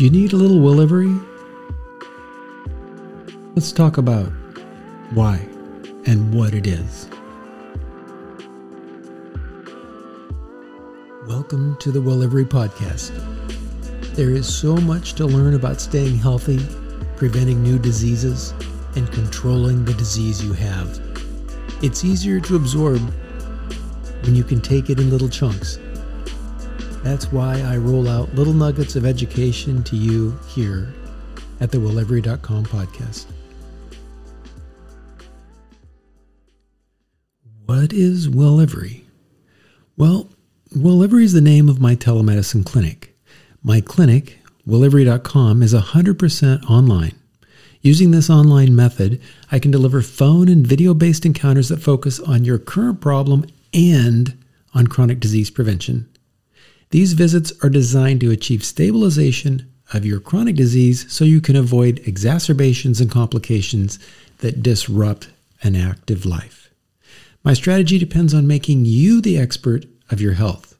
Do you need a little Wellevry? Let's talk about why and what it is. Welcome to the Wellevry Podcast. There is so much to learn about staying healthy, preventing new diseases, and controlling the disease you have. It's easier to absorb when you can take it in little chunks that's why I roll out little nuggets of education to you here at the Wellevry.com podcast. What is Wellevry? Well, Wellevry is the name of my telemedicine clinic. My clinic, Wellevry.com, is 100% online. Using this online method, I can deliver phone and video based encounters that focus on your current problem and on chronic disease prevention. These visits are designed to achieve stabilization of your chronic disease so you can avoid exacerbations and complications that disrupt an active life. My strategy depends on making you the expert of your health.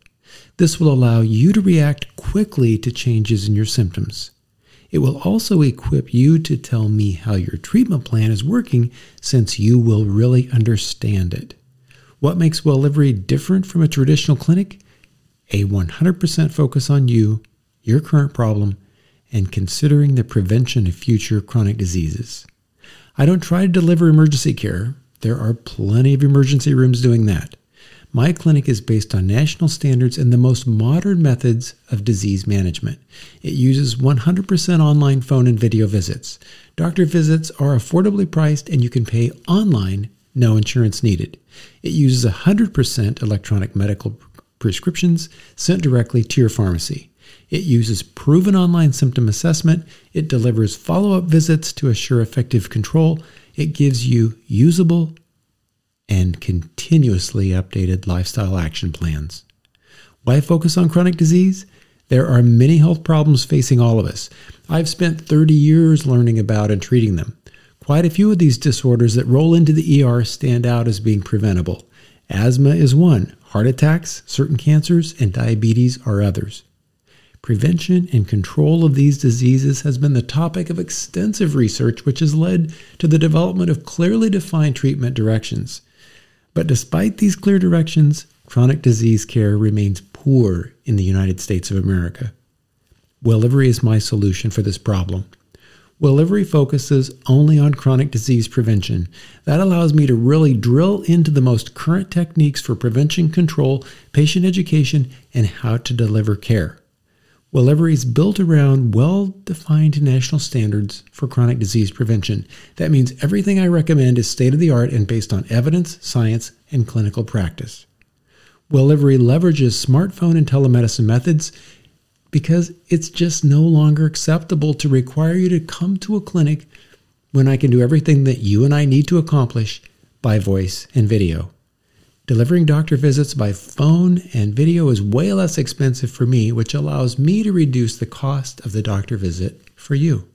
This will allow you to react quickly to changes in your symptoms. It will also equip you to tell me how your treatment plan is working since you will really understand it. What makes Wellevry different from a traditional clinic? A 100% focus on you, your current problem, and considering the prevention of future chronic diseases. I don't try to deliver emergency care. There are plenty of emergency rooms doing that. My clinic is based on national standards and the most modern methods of disease management. It uses 100% online phone and video visits. Doctor visits are affordably priced and you can pay online, no insurance needed. It uses 100% electronic medical prescriptions sent directly to your pharmacy. It uses proven online symptom assessment. It delivers follow up visits to assure effective control. It gives you usable and continuously updated lifestyle action plans. Why focus on chronic disease? There are many health problems facing all of us. I've spent 30 years learning about and treating them. Quite a few of these disorders that roll into the ER stand out as being preventable. Asthma is one, heart attacks, certain cancers, and diabetes are others. Prevention and control of these diseases has been the topic of extensive research, which has led to the development of clearly defined treatment directions. But despite these clear directions, chronic disease care remains poor in the United States of America. Wellevry is my solution for this problem. Wellevry focuses only on chronic disease prevention. That allows me to really drill into the most current techniques for prevention control, patient education, and how to deliver care. Wellevry is built around well defined national standards for chronic disease prevention. That means everything I recommend is state of the art and based on evidence, science, and clinical practice. Wellevry leverages smartphone and telemedicine methods because it's just no longer acceptable to require you to come to a clinic when I can do everything that you and I need to accomplish by voice and video. Delivering doctor visits by phone and video is way less expensive for me, which allows me to reduce the cost of the doctor visit for you.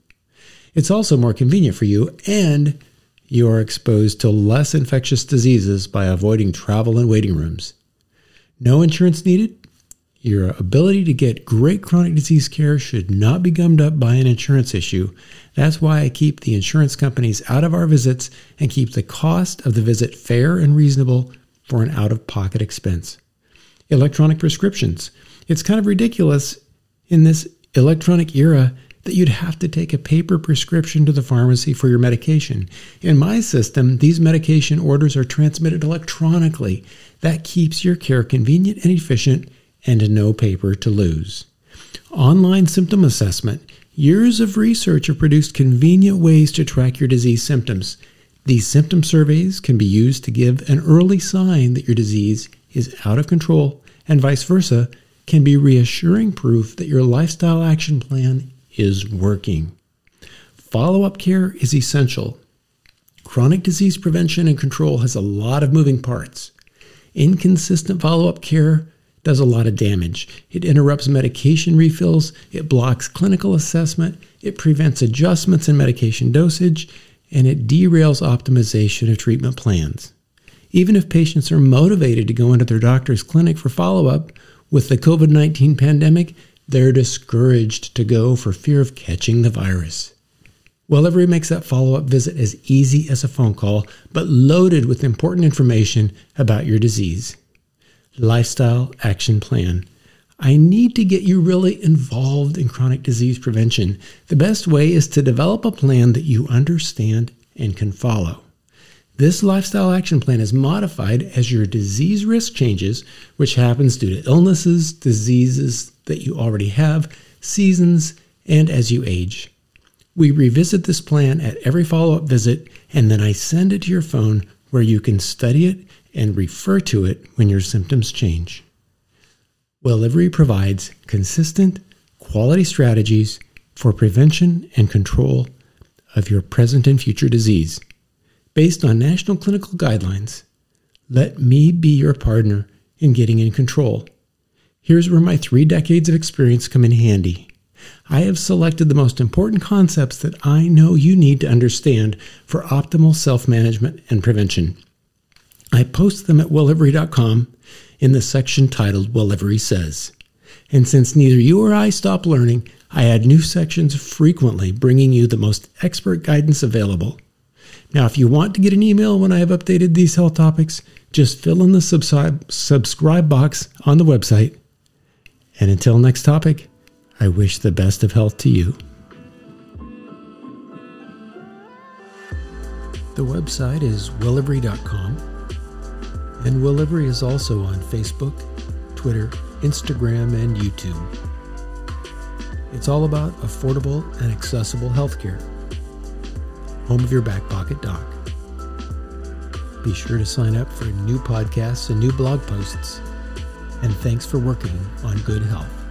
It's also more convenient for you, and you are exposed to less infectious diseases by avoiding travel and waiting rooms. No insurance needed, your ability to get great chronic disease care should not be gummed up by an insurance issue. That's why I keep the insurance companies out of our visits and keep the cost of the visit fair and reasonable for an out of pocket expense. Electronic prescriptions. It's kind of ridiculous in this electronic era that you'd have to take a paper prescription to the pharmacy for your medication. In my system, these medication orders are transmitted electronically. That keeps your care convenient and efficient and no paper to lose. Online symptom assessment. Years of research have produced convenient ways to track your disease symptoms. These symptom surveys can be used to give an early sign that your disease is out of control, and vice versa, can be reassuring proof that your lifestyle action plan is working. Follow up care is essential. Chronic disease prevention and control has a lot of moving parts. Inconsistent follow up care does a lot of damage. It interrupts medication refills, it blocks clinical assessment, it prevents adjustments in medication dosage, and it derails optimization of treatment plans. Even if patients are motivated to go into their doctor's clinic for follow up, with the COVID 19 pandemic, they're discouraged to go for fear of catching the virus. Wellevry makes that follow up visit as easy as a phone call, but loaded with important information about your disease. Lifestyle Action Plan. I need to get you really involved in chronic disease prevention. The best way is to develop a plan that you understand and can follow. This lifestyle action plan is modified as your disease risk changes, which happens due to illnesses, diseases that you already have, seasons, and as you age. We revisit this plan at every follow up visit, and then I send it to your phone where you can study it and refer to it when your symptoms change. Wellevry provides consistent, quality strategies for prevention and control of your present and future disease based on national clinical guidelines. Let me be your partner in getting in control. Here's where my three decades of experience come in handy. I have selected the most important concepts that I know you need to understand for optimal self management and prevention. I post them at wellevry.com in the section titled Wellevry Says. And since neither you or I stop learning, I add new sections frequently, bringing you the most expert guidance available. Now, if you want to get an email when I have updated these health topics, just fill in the subscribe, subscribe box on the website. And until next topic, I wish the best of health to you. The website is wellevry.com, and Wellevry is also on Facebook, Twitter, Instagram, and YouTube. It's all about affordable and accessible healthcare home of your back pocket doc. Be sure to sign up for new podcasts and new blog posts. And thanks for working on good health.